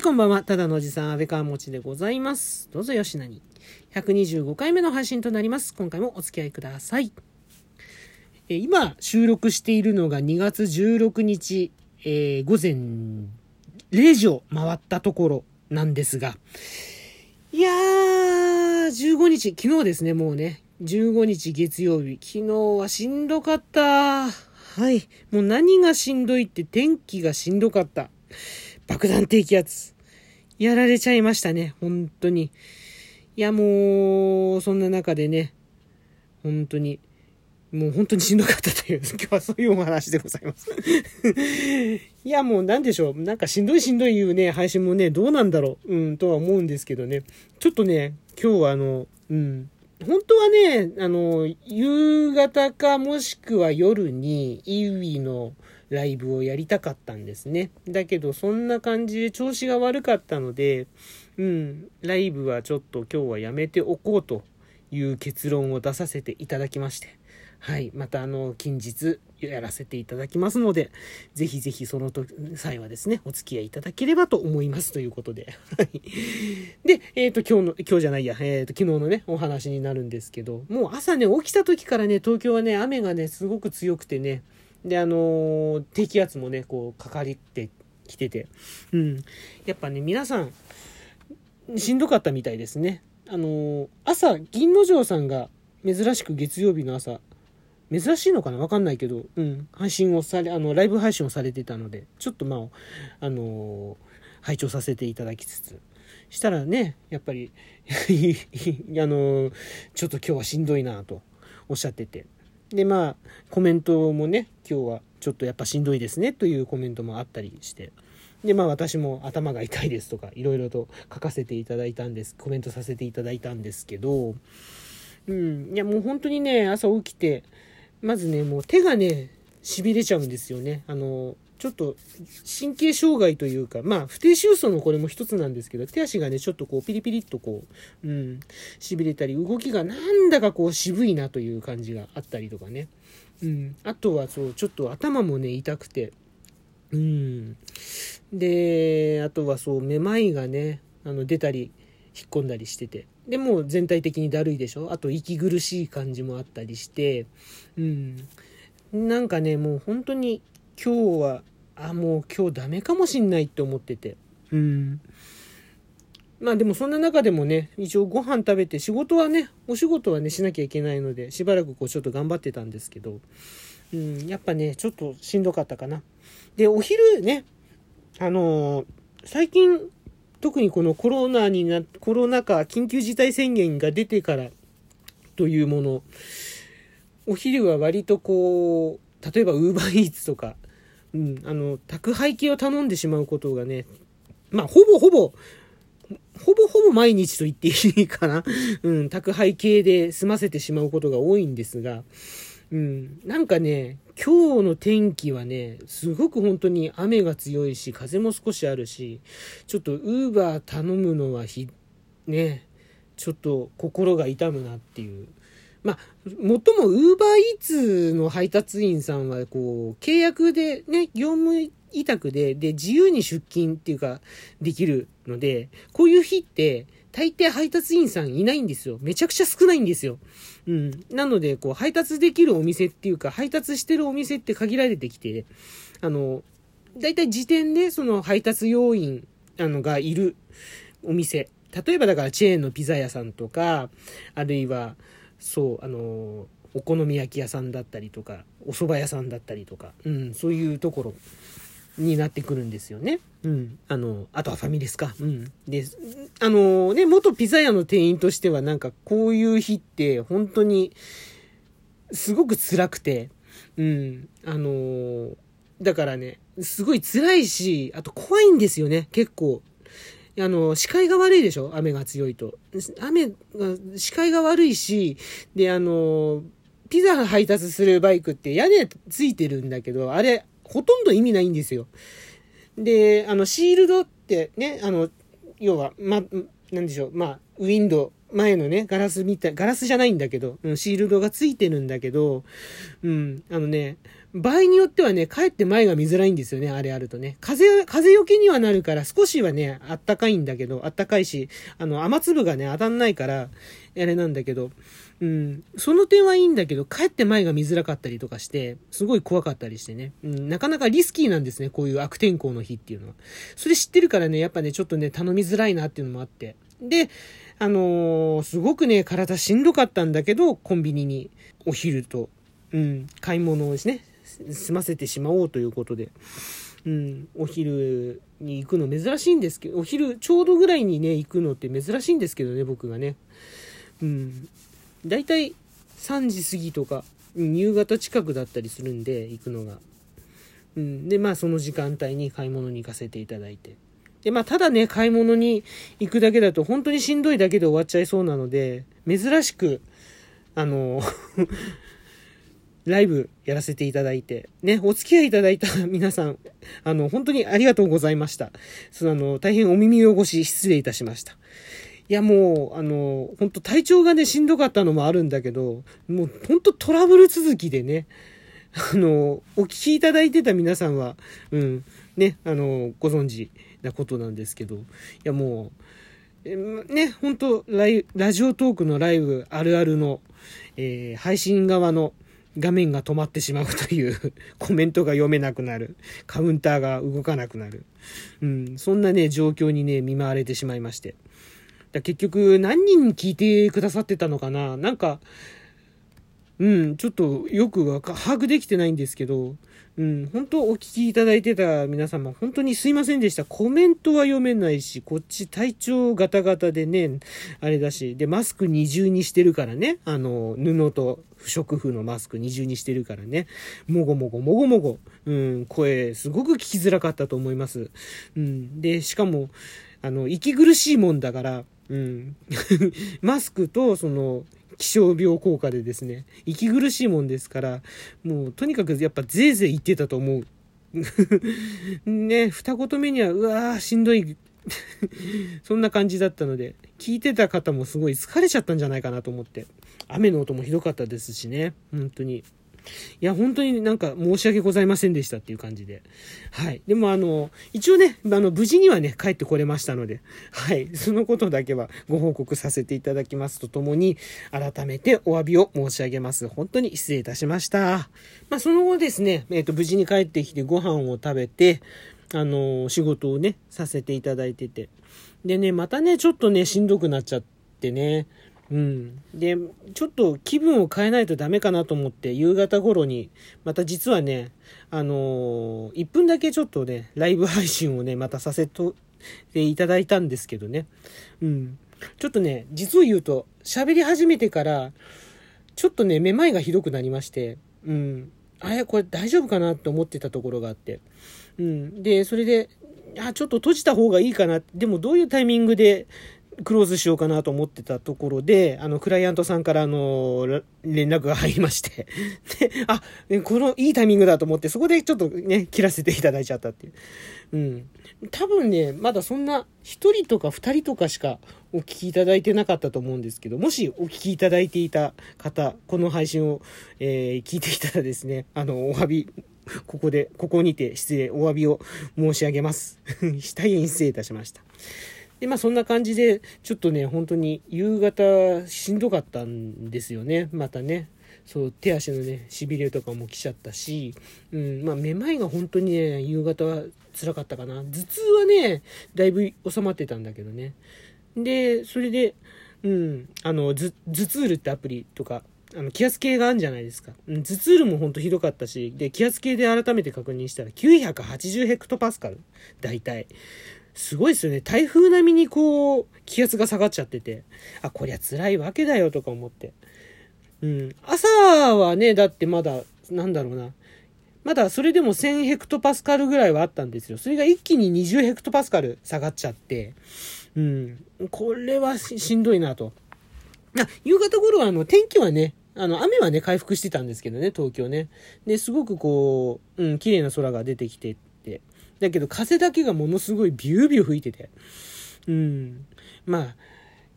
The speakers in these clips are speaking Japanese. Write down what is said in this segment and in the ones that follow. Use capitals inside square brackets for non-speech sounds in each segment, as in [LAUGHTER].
はい、こんばんは。ただのおじさん、安倍川もちでございます。どうぞよしなに。125回目の配信となります。今回もお付き合いください。え今、収録しているのが2月16日、えー午前0時を回ったところなんですが、いやー、15日、昨日ですね、もうね、15日月曜日、昨日はしんどかった。はい。もう何がしんどいって天気がしんどかった。爆弾低気圧。やられちゃいましたね、本当に。いや、もう、そんな中でね、本当に、もう本当にしんどかったという、[LAUGHS] 今日はそういうお話でございます。[LAUGHS] いや、もうなんでしょう。なんかしんどいしんどい言うね、配信もね、どうなんだろう。うん、とは思うんですけどね。ちょっとね、今日はあの、うん。本当はね、あの、夕方かもしくは夜に、イーウィのライブをやりたかったんですね。だけど、そんな感じで調子が悪かったので、うん、ライブはちょっと今日はやめておこうという結論を出させていただきまして、はい。また、あの、近日やらせていただきますので、ぜひぜひその時、際はですね、お付き合いいただければと思いますということで。はい。で、えっ、と、今日の、今日じゃないや、えっ、と、昨日のね、お話になるんですけど、もう朝ね、起きた時からね、東京はね、雨がね、すごく強くてね、で、あのー低気圧もね、こう、かかりってきてて、うん。やっぱね、皆さん、しんどかったみたいですね。あのー朝、銀之丞さんが珍しく月曜日の朝、珍しいのかな？わかんないけど、うん、配信をされ、あの、ライブ配信をされてたので、ちょっとまあ、あのー拝聴させていただきつつ、したらね、やっぱり、[LAUGHS] あのーちょっと今日はしんどいなとおっしゃってて。で、まあ、コメントもね、今日はちょっとやっぱしんどいですねというコメントもあったりして。で、まあ私も頭が痛いですとか、いろいろと書かせていただいたんです、コメントさせていただいたんですけど、うん、いやもう本当にね、朝起きて、まずね、もう手がね、しびれちゃうんですよね。あの、ちょっと神経障害というか、まあ、不定収束のこれも一つなんですけど、手足がね、ちょっとこう、ピリピリっとこう、うん、痺れたり、動きがなんだかこう、渋いなという感じがあったりとかね。うん。あとはそう、ちょっと頭もね、痛くて、うん。で、あとはそう、めまいがね、あの、出たり、引っ込んだりしてて。でもう全体的にだるいでしょ？あと息苦しい感じもあったりして、うん。なんかね、もう本当に今日は、あ、もう今日ダメかもしんないって思ってて。うん。まあでもそんな中でもね、一応ご飯食べて仕事はね、お仕事はね、しなきゃいけないので、しばらくこうちょっと頑張ってたんですけど、うん、やっぱね、ちょっとしんどかったかな。で、お昼ね、あのー最近、特にこのコロナにな、コロナ禍、緊急事態宣言が出てからというもの、お昼は割とこう、例えばウーバーイーツとか、うん、あの、宅配系を頼んでしまうことがね、まあ、ほぼほぼ、ほぼほぼ毎日と言っていいかな。[LAUGHS] うん、宅配系で済ませてしまうことが多いんですが、うん、なんかね、今日の天気はね、すごく本当に雨が強いし、風も少しあるし、ちょっとウーバー頼むのはひ、ね、ちょっと心が痛むなっていう。まあ、もとも、ウーバーイーツの配達員さんは、こう、契約でね、業務委託で、で、自由に出勤っていうか、できるので、こういう日って、大抵配達員さんいないんですよ。めちゃくちゃ少ないんですよ。うん。なので、こう、配達できるお店っていうか、配達してるお店って限られてきて、あの、大体時点で、その配達要員、あの、がいるお店。例えばだからチェーンのピザ屋さんとか、あるいは、そう、あの、お好み焼き屋さんだったりとか、お蕎麦屋さんだったりとか、うん、そういうところになってくるんですよね。うん。あの、あとはファミレスか。うん。で、あのね、元ピザ屋の店員としてはなんかこういう日って本当にすごく辛くて、うん。あのだからね、すごい辛いし、あと怖いんですよね、結構。あの、視界が悪いでしょ？雨が強いと。雨が、視界が悪いし、で、あの、ピザ配達するバイクって屋根ついてるんだけど、あれ、ほとんど意味ないんですよ。で、あの、シールドってね、あの、要は、ま、なんでしょう、まあ、ウィンド前のね、ガラスみたい、ガラスじゃないんだけど、うん、シールドがついてるんだけど、うん、あのね、場合によってはね、かえって前が見づらいんですよね、あれあるとね。風、風よけにはなるから少しはね、あったかいんだけど、あったかいし、あの、雨粒がね、当たんないから、あれなんだけど、うん、その点はいいんだけど、かえって前が見づらかったりとかして、すごい怖かったりしてね、うん、なかなかリスキーなんですね、こういう悪天候の日っていうのは。それ知ってるからね、やっぱね、ちょっとね、頼みづらいなっていうのもあって。で、あのー、すごくね、体しんどかったんだけど、コンビニにお昼と、うん、買い物をですね、済ませてしまおうということで、うん、お昼に行くの珍しいんですけど、お昼ちょうどぐらいにね、行くのって珍しいんですけどね、僕がね。うん。大体3時過ぎとか、夕方近くだったりするんで、行くのが。うん。で、まあその時間帯に買い物に行かせていただいて。で、まあ、ただね、買い物に行くだけだと本当にしんどいだけで終わっちゃいそうなので、珍しく、あの、[LAUGHS] ライブやらせていただいて、ね、お付き合いいただいた [LAUGHS] 皆さん、あの、本当にありがとうございました。その、あの、大変お耳汚し失礼いたしました。いや、もう、あの、本当体調がね、しんどかったのもあるんだけど、もう本当トラブル続きでね、あの、お聞きいただいてた皆さんは、うん、ね、あの、ご存知なことなんですけど、いやもう、ね、本当ララジオトークのライブあるあるの、えー、配信側の画面が止まってしまうという [LAUGHS] コメントが読めなくなる。カウンターが動かなくなる。うん、そんなね、状況にね、見舞われてしまいまして。だ結局、何人聞いてくださってたのかな？なんか、うん、ちょっとよく把握できてないんですけど、うん、本当お聞きいただいてた皆様、本当にすいませんでした。コメントは読めないし、こっち体調ガタガタでね、あれだし、で、マスク二重にしてるからね、あの、布と不織布のマスク二重にしてるからね、もごもごもごもご、うん、声、すごく聞きづらかったと思います。うん、で、しかも、あの、息苦しいもんだから、うん、[LAUGHS] マスクと、その、気象病効果でですね、息苦しいもんですから、もうとにかくやっぱぜいぜい言ってたと思う。[LAUGHS] ね、二言目には、うわー、しんどい。[LAUGHS] そんな感じだったので、聞いてた方もすごい疲れちゃったんじゃないかなと思って。雨の音もひどかったですしね、本当に。いや、本当になんか申し訳ございませんでしたっていう感じで。はい。でもあの、一応ね、あの、無事にはね、帰ってこれましたので、はい。そのことだけはご報告させていただきますとともに、改めてお詫びを申し上げます。本当に失礼いたしました。まあ、その後ですね、えっ、ー、と、無事に帰ってきてご飯を食べて、あの、仕事をね、させていただいてて。でね、またね、ちょっとね、しんどくなっちゃってね、うん。で、ちょっと気分を変えないとダメかなと思って、夕方頃に、また実はね、あのー、1分だけちょっとね、ライブ配信をね、またさせていただいたんですけどね。うん。ちょっとね、実を言うと、喋り始めてから、ちょっとね、めまいがひどくなりまして、うん。あれ、これ大丈夫かなって思ってたところがあって。うん。で、それで、あ、ちょっと閉じた方がいいかな。でもどういうタイミングでクローズしようかなと思ってたところで、あの、クライアントさんからあの、連絡が入りまして [LAUGHS] で、あ、このいいタイミングだと思って、そこでちょっとね、切らせていただいちゃったっていう。うん。多分ね、まだそんな、一人とか二人とかしかお聞きいただいてなかったと思うんですけど、もしお聞きいただいていた方、この配信を、えー、聞いていたらですね、あの、お詫び、ここで、ここにて失礼、お詫びを申し上げます。大変失礼いたしました。で、まあそんな感じで、ちょっとね、本当に夕方しんどかったんですよね、またね。そう、手足のね、痺れとかも来ちゃったし、うん、まあめまいが本当にね、夕方は辛かったかな。頭痛はね、だいぶ収まってたんだけどね。で、それで、うん、あの、頭痛るってアプリとか、あの、気圧計があるんじゃないですか。うん、頭痛るもほんとひどかったし、で、気圧計で改めて確認したら980ヘクトパスカル。大体。すごいですよね。台風並みにこう、気圧が下がっちゃってて、あ、こりゃ辛いわけだよとか思って。うん。朝はね、だってまだ、なんだろうな。まだそれでも1000ヘクトパスカルぐらいはあったんですよ。それが一気に20ヘクトパスカル下がっちゃって、うん。これはしんどいなと。あ、夕方頃はあの、天気はね、あの、雨はね、回復してたんですけどね、東京ね。で、すごくこう、うん、綺麗な空が出てきてて、だけど風だけがものすごいビュービュー吹いてて。うん。まあ、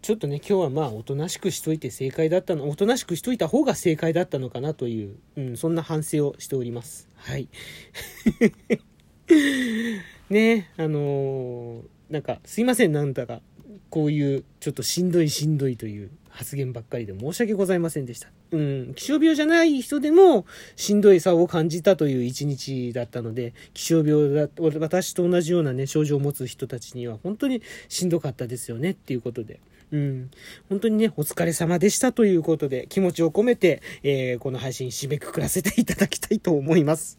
ちょっとね、今日はまあ、おとなしくしといて正解だったの、おとなしくしといた方が正解だったのかなという、うん、そんな反省をしております。はい。[LAUGHS] ね、あのー、なんか、すいません、なんだか、こういう、ちょっとしんどいしんどいという発言ばっかりで申し訳ございませんでした。うん、気象病じゃない人でもしんどいさを感じたという一日だったので、気象病だ、私と同じようなね、症状を持つ人たちには本当にしんどかったですよねっていうことで。うん。本当にね、お疲れ様でしたということで、気持ちを込めて、えー、この配信締めくくらせていただきたいと思います。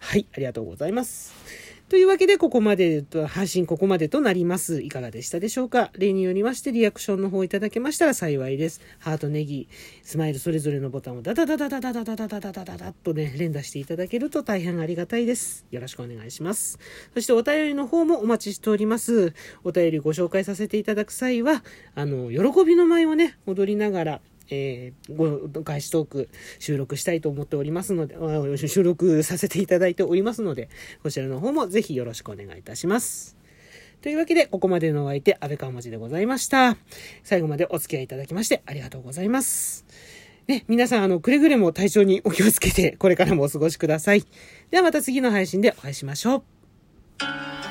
はい、ありがとうございます。というわけで、ここまでと、配信ここまでとなります。いかがでしたでしょうか？例によりまして、リアクションの方いただけましたら幸いです。ハート、ネギ、スマイルそれぞれのボタンをダダダダダダダダダダダダダダとね、連打していただけると大変ありがたいです。よろしくお願いします。そしてお便りの方もお待ちしております。お便りご紹介させていただく際は、あの、喜びの舞をね、踊りながら、えー、ご、開始トーク収録したいと思っておりますので、収録させていただいておりますので、こちらの方もぜひよろしくお願いいたします。というわけで、ここまでのお相手、安倍川文字でございました。最後までお付き合いいただきましてありがとうございます。ね、皆さん、あの、くれぐれも体調にお気をつけて、これからもお過ごしください。ではまた次の配信でお会いしましょう。